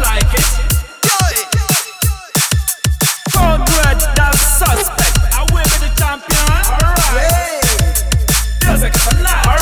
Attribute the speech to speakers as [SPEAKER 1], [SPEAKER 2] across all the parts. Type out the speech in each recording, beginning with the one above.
[SPEAKER 1] like it. Suspect. I will be the champion. Alright. Music for life.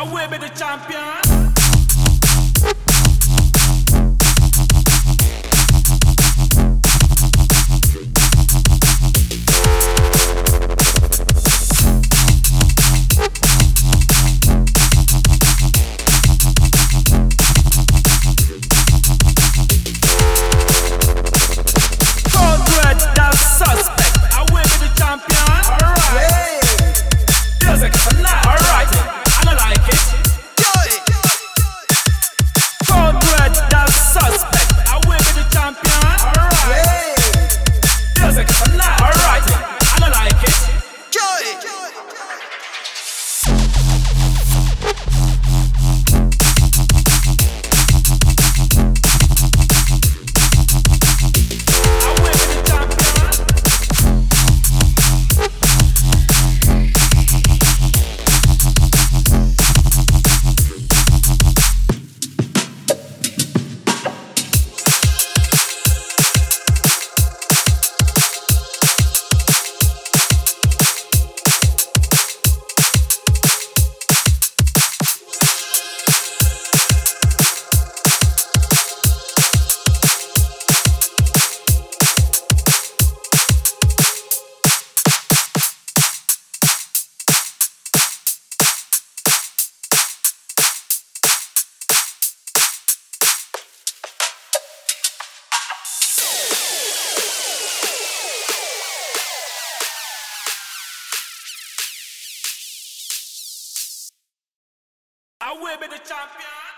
[SPEAKER 1] I will be the champion. will be the champion.